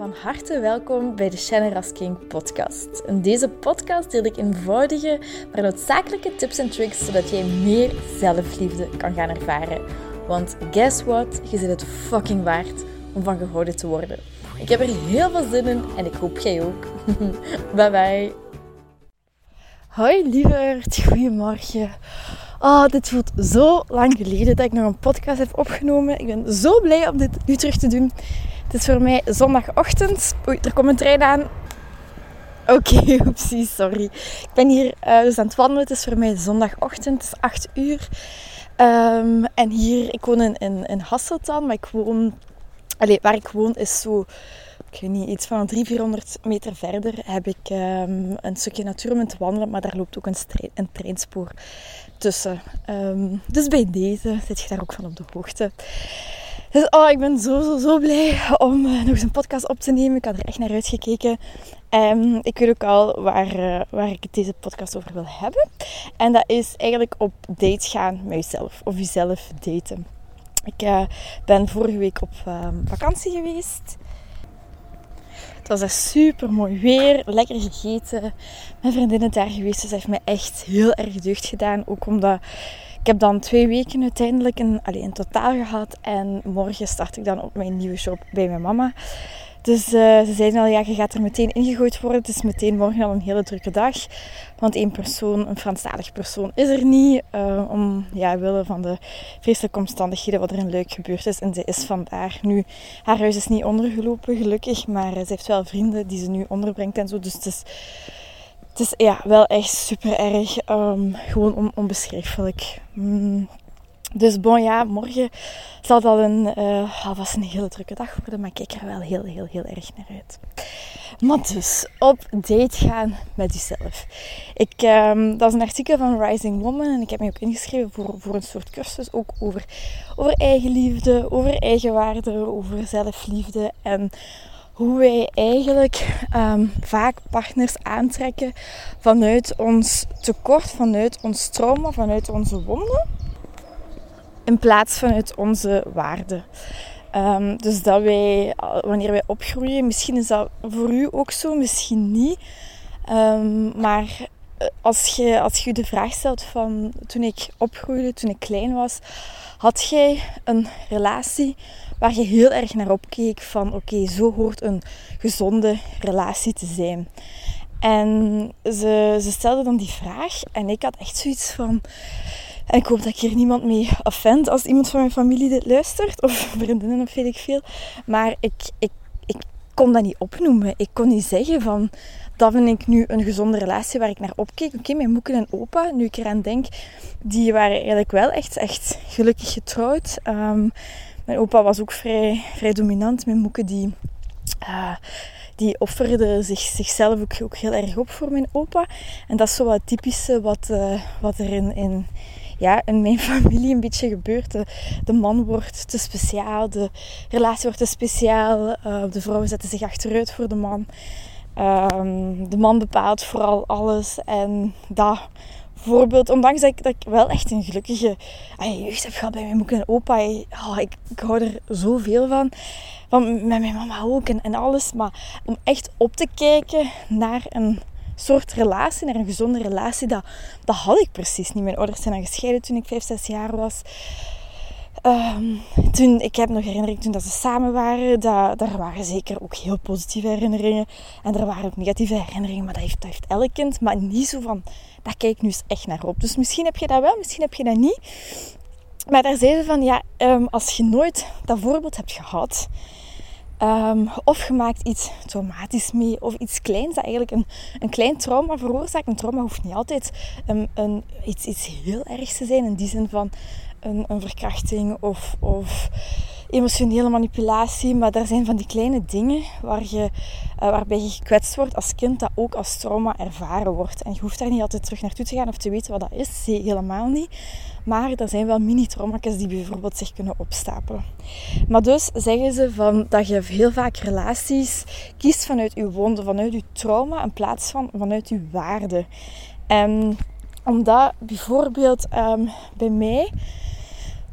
Van harte welkom bij de Shannon King podcast. In deze podcast deel ik eenvoudige, maar noodzakelijke tips en tricks zodat jij meer zelfliefde kan gaan ervaren. Want guess what? Je zit het fucking waard om van gehouden te worden. Ik heb er heel veel zin in en ik hoop jij ook. bye bye. Hoi lieverd, goedemorgen. Oh, dit voelt zo lang geleden dat ik nog een podcast heb opgenomen. Ik ben zo blij om dit nu terug te doen. Het is voor mij zondagochtend. Oei, er komt een trein aan. Oké, okay, sorry. Ik ben hier uh, dus aan het wandelen. Het is voor mij zondagochtend. Het is 8 uur. Um, en hier, ik woon in, in, in Hasseltan, maar ik woon... Allee, waar ik woon is zo... Ik weet niet, iets van 300, 400 meter verder heb ik um, een stukje natuur om te wandelen, maar daar loopt ook een, een treinspoor tussen. Um, dus bij deze zit je daar ook van op de hoogte. Dus oh, ik ben zo, zo, zo blij om uh, nog eens een podcast op te nemen. Ik had er echt naar uitgekeken. Um, ik weet ook al waar, uh, waar ik deze podcast over wil hebben. En dat is eigenlijk op date gaan met jezelf. Of jezelf daten. Ik uh, ben vorige week op vakantie geweest. Het was echt super mooi weer, lekker gegeten. Mijn vriendin is daar geweest, dus heeft me echt heel erg deugd gedaan. Ook omdat ik heb dan twee weken uiteindelijk in, allez, in totaal gehad. En morgen start ik dan op mijn nieuwe shop bij mijn mama. Dus uh, ze zeiden al, ja, je gaat er meteen ingegooid worden. Het is meteen morgen al een hele drukke dag. Want één persoon, een Franstalig persoon, is er niet. Uh, om, ja, willen van de vreselijke omstandigheden wat er in Leuk gebeurd is. En ze is vandaar. Nu, haar huis is niet ondergelopen, gelukkig. Maar ze heeft wel vrienden die ze nu onderbrengt en zo. Dus het is het is ja, wel echt super erg. Um, gewoon on, onbeschrijfelijk. Mm. Dus bon, ja, morgen zal dat een, uh, alvast een hele drukke dag worden. Maar ik kijk er wel heel, heel, heel erg naar uit. Maar dus, op date gaan met jezelf. Ik, um, dat is een artikel van Rising Woman. En ik heb me ook ingeschreven voor, voor een soort cursus. Ook over, over eigenliefde, over eigenwaarde, over zelfliefde. En hoe wij eigenlijk um, vaak partners aantrekken vanuit ons tekort, vanuit ons trauma, vanuit onze wonden, in plaats vanuit onze waarden. Um, dus dat wij, wanneer wij opgroeien, misschien is dat voor u ook zo, misschien niet. Um, maar eh, als je, als je de vraag stelt van toen ik opgroeide, toen ik klein was, had jij een relatie waar je heel erg naar opkeek van oké, zo hoort een gezonde relatie te zijn. En ze, ze stelde dan die vraag en ik had echt zoiets van... En ik hoop dat ik hier niemand mee offend als iemand van mijn familie dit luistert. Of vriendinnen of weet ik veel. Maar ik, ik, ik kon dat niet opnoemen. Ik kon niet zeggen van... Dat vind ik nu een gezonde relatie waar ik naar opkeek. Oké, mijn moeken en opa, nu ik eraan denk, die waren eigenlijk wel echt, echt gelukkig getrouwd. Um, mijn opa was ook vrij, vrij dominant. Mijn moeke die, uh, die offerde zich, zichzelf ook, ook heel erg op voor mijn opa. En dat is zo wat typische wat, uh, wat er in, in, ja, in mijn familie een beetje gebeurt. De, man wordt te speciaal, de relatie wordt te speciaal. De vrouwen zetten zich achteruit voor de man. Um, de man bepaalt vooral alles. En dat Bijvoorbeeld, ondanks dat ik, dat wel echt een gelukkige jeugd heb gehad bij mijn moeder en opa. Oh, ik, ik hou er zoveel van. van met mijn mama ook en, en alles. Maar om echt op te kijken naar een soort relatie, naar een gezonde relatie, dat, dat had ik precies niet. Mijn ouders zijn dan gescheiden toen ik 5, 6 jaar was. Um, toen, ik heb nog herinnering toen dat ze samen waren. Dat, daar waren zeker ook heel positieve herinneringen. En er waren ook negatieve herinneringen. Maar dat heeft, dat elk kind. Maar niet zo van, daar kijk nu eens echt naar op. Dus misschien heb je dat wel, misschien heb je dat niet. Maar daar zeiden van, ja, um, als je nooit dat voorbeeld hebt gehad... Um, of je maakt iets traumatisch mee, of iets kleins dat eigenlijk een, een klein trauma veroorzaakt. Een trauma hoeft niet altijd een, iets, iets heel ergs te zijn, in die zin van een, verkrachting of, of emotionele manipulatie. Maar er zijn van die kleine dingen waar je, uh, waarbij je gekwetst wordt als kind, dat ook als trauma ervaren wordt. En je hoeft daar niet altijd terug naartoe te gaan of te weten wat dat is. Helemaal niet. Maar er zijn wel mini-trauma's die bijvoorbeeld zich kunnen opstapelen. Maar dus zeggen ze van dat je heel vaak relaties kiest vanuit je wonden, vanuit je trauma, in plaats van vanuit je waarde. En omdat bijvoorbeeld um, bij mij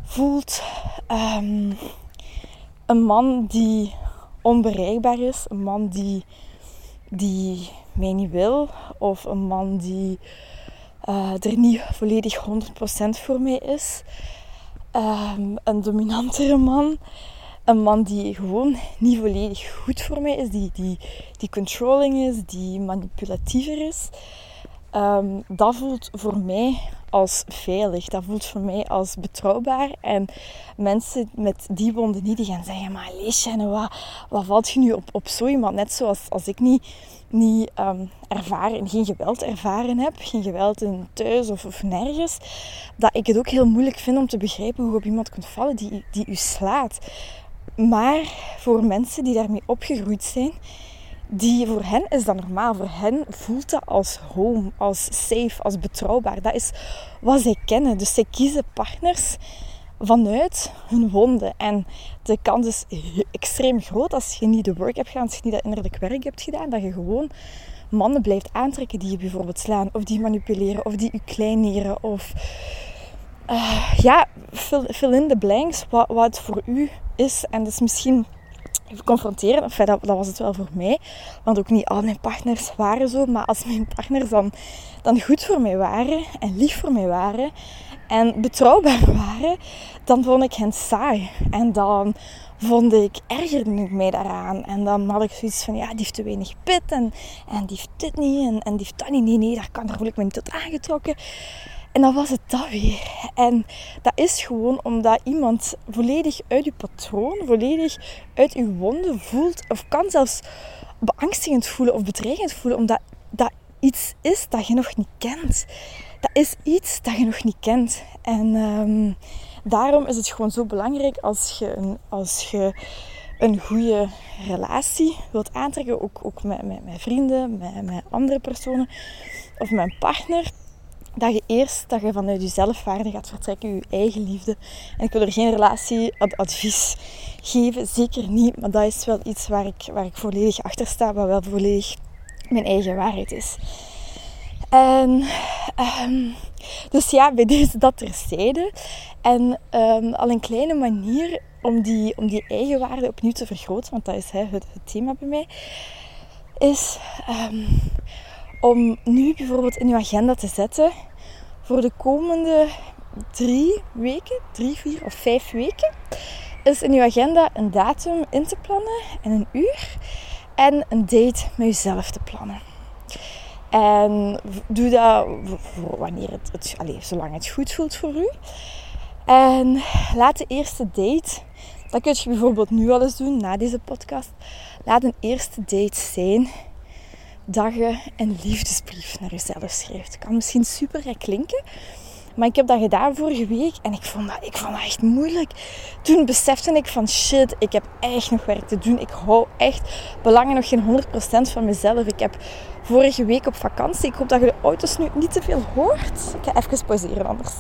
voelt um, een man die onbereikbaar is. Een man die, die mij niet wil. Of een man die uh, er niet volledig 100% voor mij is. Um, een dominantere man. Een man die gewoon niet volledig goed voor mij is. Die, die, die controlling is. Die manipulatiever is. Um, dat voelt voor mij als veilig. Dat voelt voor mij als betrouwbaar. En mensen met die wonden niet, die gaan zeggen... Maar Leesje, wat, wat valt je nu op, op zo iemand? Net zoals als ik niet, niet um, ervaren, geen geweld ervaren heb. Geen geweld in thuis of, of nergens. Dat ik het ook heel moeilijk vind om te begrijpen hoe je op iemand kunt vallen die, die u slaat. Maar voor mensen die daarmee opgegroeid zijn die voor hen is dat normaal. Voor hen voelt dat als home, als safe, als betrouwbaar. Dat is wat zij kennen. Dus zij kiezen partners vanuit hun wonden. En de kans is extreem groot als je niet de work hebt gedaan, als je niet dat innerlijk werk hebt gedaan, dat je gewoon mannen blijft aantrekken die je bijvoorbeeld slaan, of die manipuleren, of die je kleineren, of uh, ja, fill, in the blanks wat, wat voor u is. En dat is misschien confronteren. Dat, was het wel voor mij. Want ook niet al mijn partners waren zo. Maar als mijn partners dan, dan goed voor mij waren en lief voor mij waren en betrouwbaar waren, dan vond ik hen saai. En dan vond ik, ergerde ik mij daaraan. En dan had ik zoiets van, ja, die heeft te weinig pit en, en die heeft dit niet en, en die heeft dat niet. Nee, nee, daar, kan, voel ik me niet tot aangetrokken. En dan was het dat. En dat is gewoon omdat iemand volledig uit je patroon, volledig uit je wonden voelt, of kan zelfs beangstigend voelen of bedreigend voelen, omdat dat iets is dat je nog niet kent. Dat is iets dat je nog niet kent. En um, daarom is het gewoon zo belangrijk als je een, als je een goede relatie wilt aantrekken, ook, ook met, met, met vrienden, met, met andere personen of mijn partner dat je eerst dat je vanuit je zelfwaarde gaat vertrekken, je eigen liefde. En ik wil er geen relatieadvies geven, zeker niet. Maar dat is wel iets waar ik, waar ik volledig achter sta, wat wel volledig mijn eigen waarheid is. En um, dus ja, bij deze dat terzijde. En um, al een kleine manier om die, om die eigenwaarde opnieuw te vergroten, want dat is het, het, thema bij mij, is um, om nu bijvoorbeeld in uw agenda te zetten voor de komende drie weken, drie, vier of vijf weken, is in uw agenda een datum in te plannen en een uur en een date met jezelf te plannen. En doe dat wanneer het, het allez, zolang het goed voelt voor u. En laat de eerste date, dat kun je bijvoorbeeld nu al eens doen na deze podcast. Laat een eerste date zijn dat je een liefdesbrief naar jezelf schrijft. Het kan misschien super gek klinken, maar ik heb dat gedaan vorige week en ik vond dat, ik vond dat echt moeilijk. Toen besefte ik van shit, ik heb echt nog werk te doen. Ik hou echt belangen nog geen 100% van mezelf. Ik heb vorige week op vakantie. Ik hoop dat je de auto's nu niet te veel hoort. Ik ga even pauzeren anders.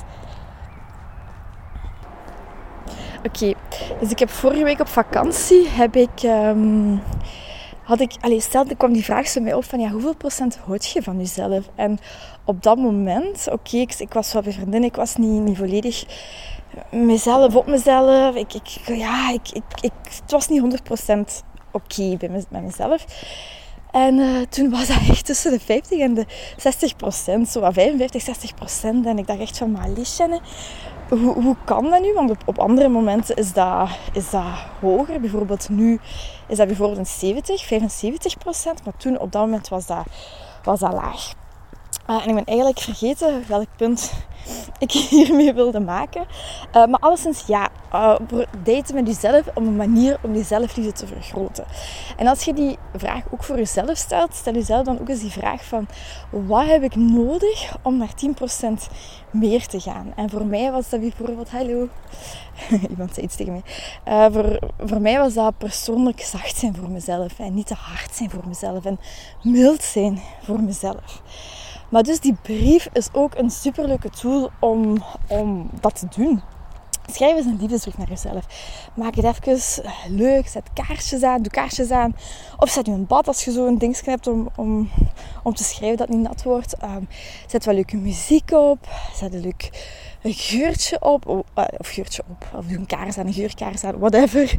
Oké, dus ik heb vorige week op vakantie heb ik um, had ik, allez, stelde, kwam die vraag zo mij op van ja, hoeveel procent houd je van jezelf? En op dat moment, oké, ik, was wel bij vriendin, ik was niet, niet volledig mezelf, op mezelf. Ik, ik, ja, ik, ik, het was niet 100% oké bij met mezelf. En uh, toen was dat echt tussen de 50 en de 60 procent, zo 55, 60 procent. En ik dacht echt van, maar Liesje, hoe, hoe kan dat nu? Want op, op andere momenten is dat, is dat hoger. Bijvoorbeeld nu is dat bijvoorbeeld een 70, 75 procent. Maar toen op dat moment was dat, was dat laag. Uh, en ik ben eigenlijk vergeten welk punt ik hiermee wilde maken. Uh, maar alleszins ja, uh, met jezelf op een manier om die zelfliefde te vergroten. En als je die vraag ook voor jezelf stelt, stel jezelf dan ook eens die vraag van wat heb ik nodig om naar 10% meer te gaan? En voor mij was dat bijvoorbeeld, hallo, iemand zei iets tegen mij. Uh, voor, voor mij was dat persoonlijk zacht zijn voor mezelf en niet te hard zijn voor mezelf en mild zijn voor mezelf. Maar dus die brief is ook een superleuke tool om, om dat te doen. Schrijf eens een liefdesbrief naar jezelf. Maak het even leuk. Zet kaarsjes aan. Doe kaarsjes aan. Of zet je een bad als je zo'n ding hebt om, om, om te schrijven dat niet nat wordt. Um, zet wel leuke muziek op. Zet een leuk, een geurtje op, of, geurtje op, of een kaars aan, een geurkaars aan, whatever.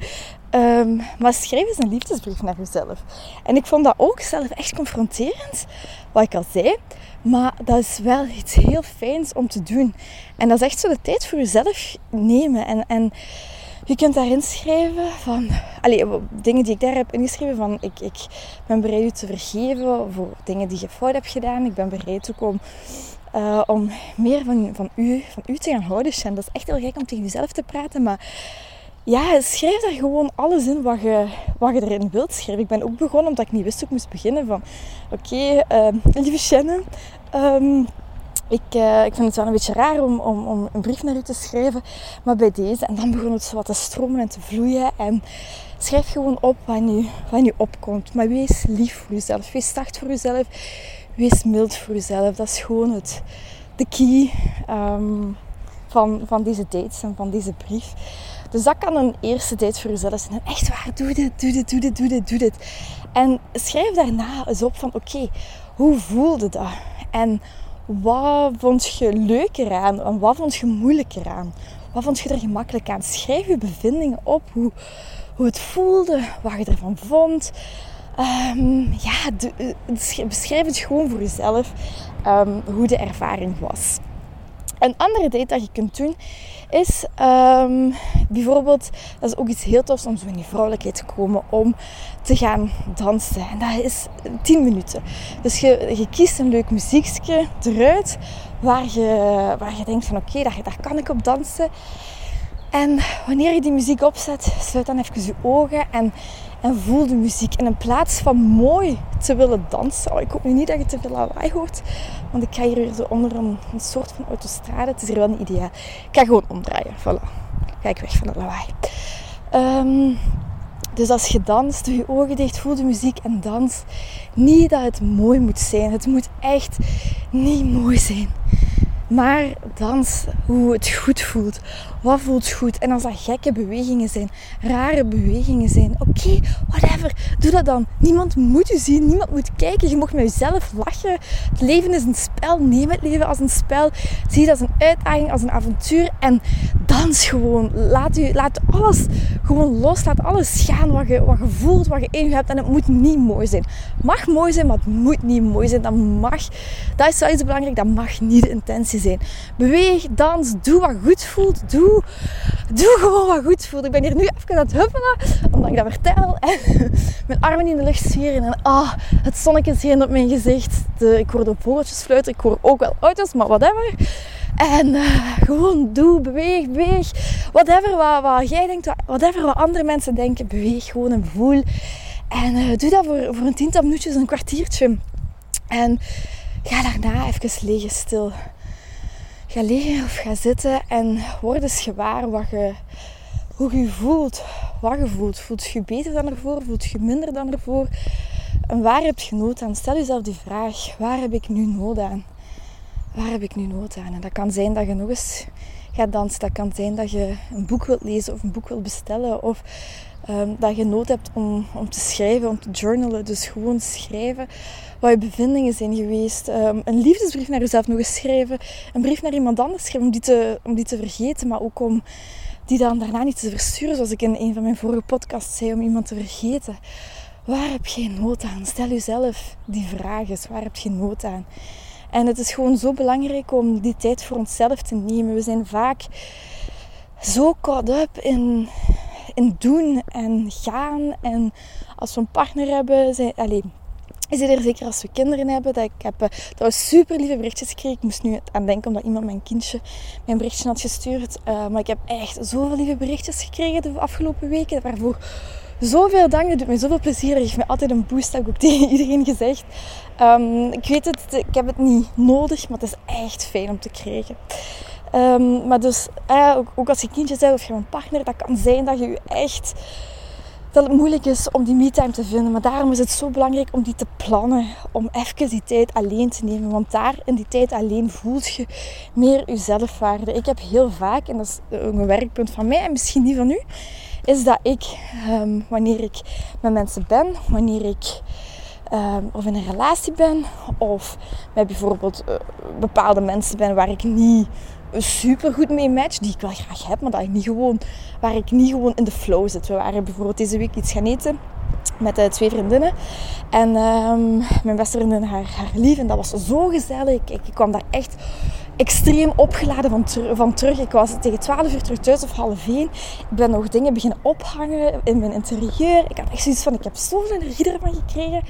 Um, maar schrijf eens een liefdesbrief naar jezelf. En ik vond dat ook zelf echt confronterend, wat ik al zei. Maar dat is wel iets heel fijns om te doen. En dat is echt zo de tijd voor jezelf nemen. En, en je kunt daarin schrijven van... Allee, dingen die ik daar heb ingeschreven van... Ik, ik ben bereid u te vergeven voor dingen die je fout hebt gedaan. Ik ben bereid ook om, uh, om meer van, van, u, van u te gaan houden. En dat is echt heel gek om tegen jezelf te praten. Maar ja, schrijf daar gewoon alles in wat je, wat je erin wilt schrijven. Ik ben ook begonnen omdat ik niet wist hoe ik moest beginnen. Van, oké, uh, lieve Shannon... Um, ik, uh, ik vind het wel een beetje raar om, om, om, een brief naar u te schrijven. Maar bij deze. En dan begon het zo wat te stromen en te vloeien. En schrijf gewoon op wat nu, wat nu opkomt. Maar wees lief voor jezelf. Wees zacht voor jezelf. Wees mild voor jezelf. Dat is gewoon het, de key um, van, van deze dates en van deze brief. Dus dat kan een eerste date voor jezelf zijn. En echt waar, doe dit, doe dit, doe dit, doe dit, doe dit. En schrijf daarna eens op van, oké, hoe voelde dat? En wat vond je leuk eraan? En wat vond je moeilijk eraan? Wat vond je er gemakkelijk aan? Schrijf je bevindingen op. Hoe, hoe het voelde. Wat je ervan vond. Um, ja, eh, beschrijf het gewoon voor jezelf. Um, hoe de ervaring was. Een andere date dat je kunt doen is um, bijvoorbeeld, dat is ook iets heel tofs om zo in die vrouwelijkheid te komen, om te gaan dansen. En dat is 10 minuten. Dus je, je kiest een leuk muziekje eruit waar je, waar je denkt van oké, daar, daar kan ik op dansen. En wanneer je die muziek opzet, sluit dan even je ogen en en voel de muziek. En in plaats van mooi te willen dansen, oh, ik hoop nu niet dat je te veel lawaai hoort, want ik ga hier onder een, soort van autostrade. Het is hier wel een idee. Ik ga gewoon omdraaien. Voilà. Ik weg van het lawaai. Um, dus als je danst, doe je ogen dicht, voel de muziek en dans. Niet dat het mooi moet zijn. Het moet echt niet mooi zijn. Maar dans hoe het goed voelt. Wat voelt goed? En als dat gekke bewegingen zijn, rare bewegingen zijn, oké, whatever, doe dat dan. Niemand moet u zien, niemand moet kijken. Je mag met jezelf lachen. Het leven is een spel. Neem het leven als een spel. Zie het als een uitdaging, als een avontuur. En dans gewoon. Laat, u, laat alles gewoon los. Laat alles gaan wat je, wat je voelt, wat je in je hebt. En het moet niet mooi zijn. Mag mooi zijn, maar het moet niet mooi zijn. Dat mag. Dat is wel iets belangrijk. Dat mag niet de intentie zijn. Beweeg, dans, doe wat goed voelt. Doe doe, gewoon wat goed voelt. Ik ben hier nu even aan het huppelen, omdat ik dat vertel. En mijn armen in de lucht zwieren. En ah, het zonnetje scheen op mijn gezicht. De, ik hoor de vogeltjes fluiten. Ik hoor ook wel auto's, maar whatever. En uh, gewoon doe, beweeg, beweeg. Whatever wat, wat jij denkt, whatever wat andere mensen denken, beweeg gewoon en voel. En uh, doe dat voor, voor een tiental minuutjes, een kwartiertje. En ga daarna even liggen stil. Ga liggen of ga zitten en word eens gewaar wat je, hoe je voelt. Wat je voelt. Voelt je beter dan ervoor? Voelt je minder dan ervoor? En waar heb je nood aan? Stel jezelf die vraag. Waar heb ik nu nood aan? Waar heb ik nu nood aan? En dat kan zijn dat je nog eens gaat dansen. Dat kan zijn dat je een boek wilt lezen of een boek wilt bestellen. Of um, dat je nood hebt om, om te schrijven, om te journalen. Dus gewoon schrijven wat je bevindingen zijn geweest. Um, een liefdesbrief naar jezelf nog eens schrijven. Een brief naar iemand anders schrijven om die te, om die te vergeten. Maar ook om die dan daarna niet te versturen. Zoals ik in een van mijn vorige podcasts zei, om iemand te vergeten. Waar heb je nood aan? Stel jezelf die vraag eens. Waar heb je nood aan? En het is gewoon zo belangrijk om die tijd voor onszelf te nemen. We zijn vaak zo caught up in, in doen en gaan. En als we een partner hebben, zijn, allez, is het er zeker als we kinderen hebben. Dat ik heb uh, trouwens super lieve berichtjes gekregen. Ik moest nu aan denken omdat iemand mijn kindje mijn berichtje had gestuurd. Uh, maar ik heb echt zoveel lieve berichtjes gekregen de afgelopen weken. Waarvoor zoveel dank. Het doet me zoveel plezier. Dat geeft me altijd een boost. Dat heb ik ook tegen iedereen gezegd. Um, ik weet het, ik heb het niet nodig. Maar het is echt fijn om te krijgen. Um, maar dus, uh, ook, als je kindjes hebt of je een partner, dat kan zijn dat je je echt dat het moeilijk is om die me-time te vinden. Maar daarom is het zo belangrijk om die te plannen. Om even die tijd alleen te nemen. Want daar in die tijd alleen voelt je meer je zelfwaarde. Ik heb heel vaak, en dat is een werkpunt van mij en misschien niet van u, is dat ik, um, wanneer ik met mensen ben, wanneer ik um, of in een relatie ben, of met bijvoorbeeld uh, bepaalde mensen ben waar ik niet super goed mee match, die ik wel graag heb, maar dat ik niet gewoon, waar ik niet gewoon in de flow zit. We waren bijvoorbeeld deze week iets gaan eten met uh, twee vriendinnen. En um, mijn beste vriendin, haar, haar lief. En dat was zo gezellig. Ik, ik kwam daar echt extreem opgeladen van, van terug. Ik was tegen 12 uur terug thuis of half 1. Ik ben nog dingen beginnen ophangen in mijn interieur. Ik had echt zoiets van, ik heb zoveel energie ervan gekregen.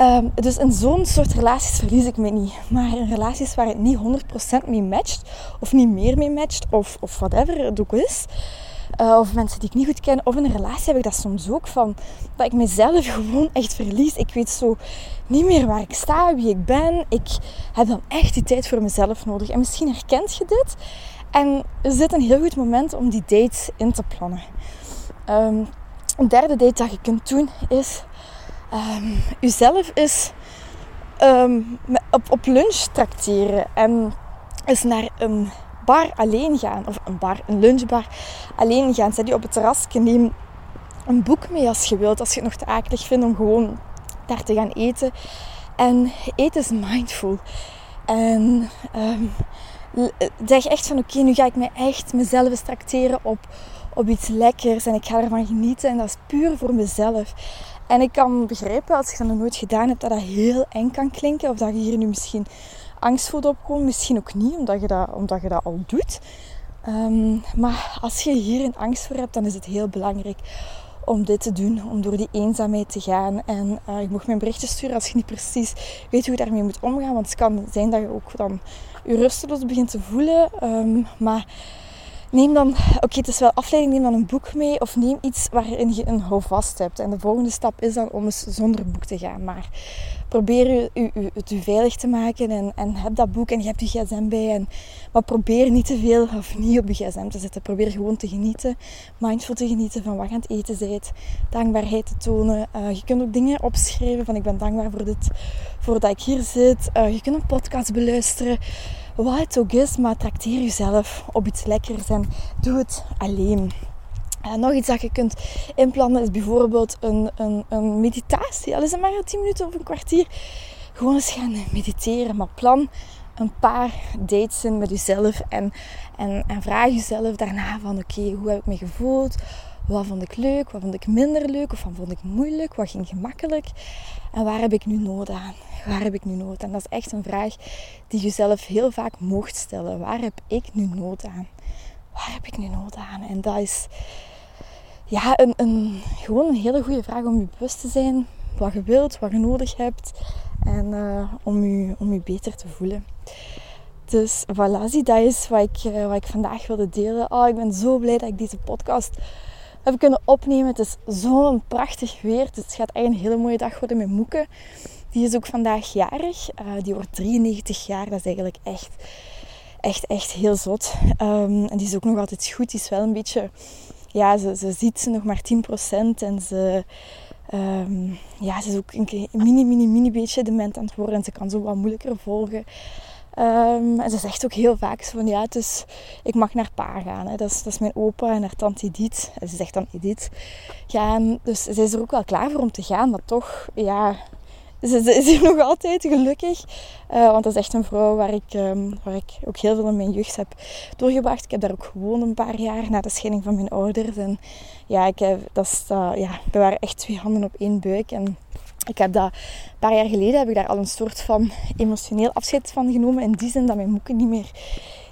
Um, dus in zo'n soort relaties verlies ik me niet. Maar in relaties waar het niet 100% mee matcht, of niet meer mee matcht, of, of whatever het ook is, uh, of mensen die ik niet goed ken, of in een relatie heb ik dat soms ook van dat ik mezelf gewoon echt verlies. Ik weet zo niet meer waar ik sta, wie ik ben. Ik heb dan echt die tijd voor mezelf nodig. En misschien herkent je dit. En er zit een heel goed moment om die date in te plannen. Um, een derde date dat je kunt doen is um, jezelf is um, op, op lunch tracteren. En is naar een bar alleen gaan. Of een bar, een lunchbar alleen gaan. Zet je op het terras, neem een boek mee als je wilt. Als je het nog te akelig vindt om gewoon daar te gaan eten. En eten is mindful. En um, zeg echt van oké, nu ga ik me echt mezelf eens tracteren op, op iets lekkers. En ik ga ervan genieten. En dat is puur voor mezelf. En ik kan begrijpen, als je dat nog nooit gedaan hebt, dat dat heel eng kan klinken. Of dat je hier nu misschien angst voelt opkomen. Misschien ook niet, omdat je dat, omdat je dat al doet. Ehm, maar als je hier een angst voor hebt, dan is het heel belangrijk om dit te doen, om door die eenzaamheid te gaan. En uh, ik mocht mijn berichtje sturen als je niet precies weet hoe je daarmee moet omgaan. Want het kan zijn dat je ook dan je rusteloos begint te voelen. Um, maar neem dan, oké, het is wel afleiding, neem dan een boek mee of neem iets waarin je een houvast hebt. En de volgende stap is dan om eens zonder boek te gaan. Maar probeer u, u, het u veilig te maken en, en heb dat boek en je hebt je gsm bij. En, maar probeer niet te veel of niet op je gsm te zitten. Probeer gewoon te genieten, mindful te genieten van wat je aan het eten bent. Dankbaarheid te tonen. Uh, je kunt ook dingen opschrijven van ik ben dankbaar voor dit, voor dat ik hier zit. Uh, je kunt een podcast beluisteren wat het ook is, maar trakteer jezelf op iets lekkers en doe het alleen. En nog iets dat je kunt inplannen is bijvoorbeeld een, een, een meditatie. Al is het maar 10 minuten of een kwartier. Gewoon eens gaan mediteren. Maar plan een paar dates in met jezelf. En, en, en vraag jezelf daarna van oké, hoe heb ik me gevoeld? Wat vond ik leuk? Wat vond ik minder leuk? Of wat vond ik moeilijk? Wat ging gemakkelijk? En waar heb ik nu nood aan? Waar heb ik nu nood aan? Dat is echt een vraag die je zelf heel vaak mocht stellen. Waar heb ik nu nood aan? Waar heb ik nu nood aan? En dat is ja, een, een, gewoon een hele goede vraag om je bewust te zijn. Wat je wilt, wat je nodig hebt. En uh, om, je, om beter te voelen. Dus voilà, zie, dat is wat ik, uh, wat ik vandaag wilde delen. Oh, ik ben zo blij dat ik deze podcast heb kunnen opnemen. Het is zo'n prachtig weer. Dus het gaat echt een hele mooie dag worden met Moeke. Die is ook vandaag jarig. Uh, die wordt 93 jaar. Dat is eigenlijk echt, echt, echt heel zot. Um, en die is ook nog altijd goed. Die is wel een beetje... Ja, ze, ze ziet ze nog maar 10% en ze... Um, ja, ze is ook een mini, mini, mini beetje dement aan het worden. En ze kan zo wat moeilijker volgen. Um, en ze zegt ook heel vaak van ja, dus ik mag naar pa gaan. Hè. Dat, is, dat is mijn opa en haar tante Edith. Ze zegt dan Edith gaan. Dus ze is er ook wel klaar voor om te gaan. Maar toch, ja, ze, is hier nog altijd gelukkig. Uh, want dat is echt een vrouw waar ik, um, waar ik ook heel veel in mijn jeugd heb doorgebracht. Ik heb daar ook gewoond een paar jaar na de scheiding van mijn ouders. En ja, ik heb, dat is, uh, ja, we waren echt twee handen op één buik. En ik heb dat een paar jaar geleden heb ik daar al een soort van emotioneel afscheid van genomen. In die zin dat mijn moeke niet meer,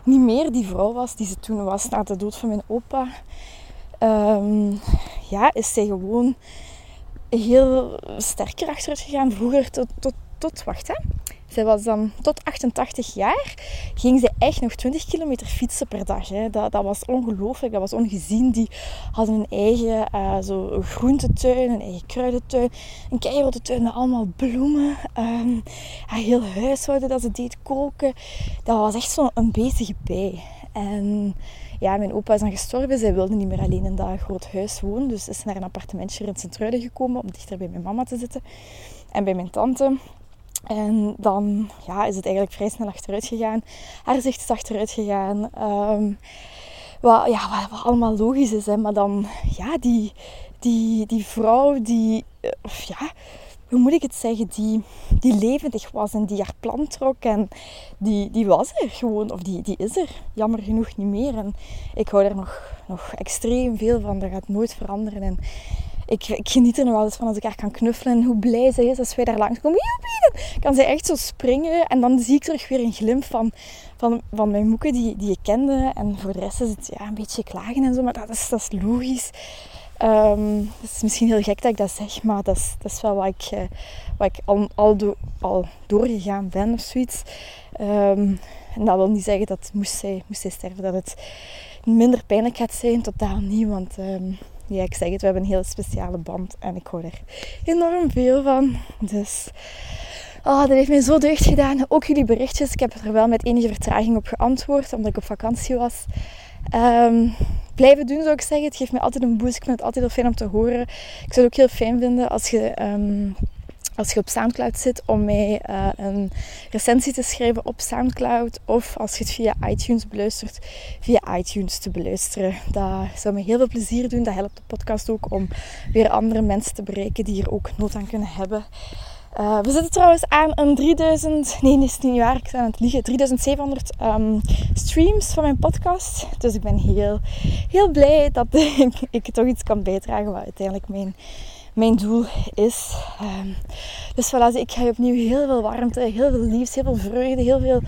niet meer die vrouw was die ze toen was na de dood van mijn opa. Um, ja, is zij gewoon heel sterker achteruit gegaan. Vroeger tot, tot, tot wacht hè. Zij was dan tot 88 jaar, ging ze echt nog 20 kilometer fietsen per dag. Hè. Dat, dat was ongelooflijk, dat was ongezien. Die hadden een eigen uh, zo groentetuin, een eigen kruidentuin, een keiharde tuin met allemaal bloemen. Um, heel huishouden dat ze deed koken. Dat was echt zo'n bezige bij. En ja, mijn opa is dan gestorven. Zij wilde niet meer alleen in dat groot huis wonen. Dus is naar een appartementje in Sint-Truiden gekomen om dichter bij mijn mama te zitten. En bij mijn tante. En dan ja, is het eigenlijk vrij snel achteruit gegaan. Haar zicht is achteruit gegaan. Um, wat, ja, wat, allemaal logisch is. Hè. Maar dan, ja, die, die, die vrouw die... Uh, ja, hoe moet ik het zeggen, die, die levendig was en die haar plan trok. En die, die was er gewoon, of die, die is er, jammer genoeg niet meer. En ik hou er nog, nog extreem veel van, dat gaat nooit veranderen. En ik, ik geniet er nog altijd van als ik haar kan knuffelen. En hoe blij ze is als wij daar langs komen. Joepie, kan ze echt zo springen. En dan zie ik terug weer een glimp van, van, van mijn moeke die, die ik kende. En voor de rest is het ja, een beetje klagen en zo. Maar dat is, dat is logisch. Um, het is misschien heel gek dat ik dat zeg, maar dat is, dat is wel wat ik, uh, wat ik al, al, al doorgegaan ben of zoiets. Um, en dat wil niet zeggen dat moest zij, moest zij sterven, dat het minder pijnlijk gaat zijn. Totaal niet, want um, ja, ik zeg het, we hebben een hele speciale band en ik hoor er enorm veel van. Dus oh, dat heeft mij zo deugd gedaan. Ook jullie berichtjes, ik heb er wel met enige vertraging op geantwoord, omdat ik op vakantie was. Um, blijven doen zou ik zeggen. Het geeft me altijd een boost. Ik vind het altijd heel fijn om te horen. Ik zou het ook heel fijn vinden als je, um, als je op Soundcloud zit om mij uh, een recensie te schrijven op Soundcloud. Of als je het via iTunes beluistert, via iTunes te beluisteren. Dat zou me heel veel plezier doen. Dat helpt de podcast ook om weer andere mensen te bereiken die hier ook nood aan kunnen hebben. Uh, we zitten trouwens aan een 3000, nee, is niet waar, ik ben aan het liegen, 3700 um, streams van mijn podcast. Dus ik ben heel, heel blij dat ik, ik toch iets kan bijdragen wat uiteindelijk mijn, mijn doel is. Um, dus voilà, ik ga je opnieuw heel veel warmte, heel veel liefs, heel veel vreugde, heel veel...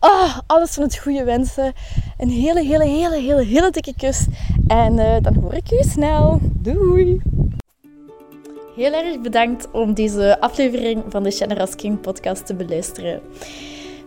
Oh, alles van het goede wensen. Een hele, hele, hele, hele, hele dikke kus. En uh, dan hoor ik je snel. Doei! Heel erg bedankt om deze aflevering van de Generous King podcast te beluisteren.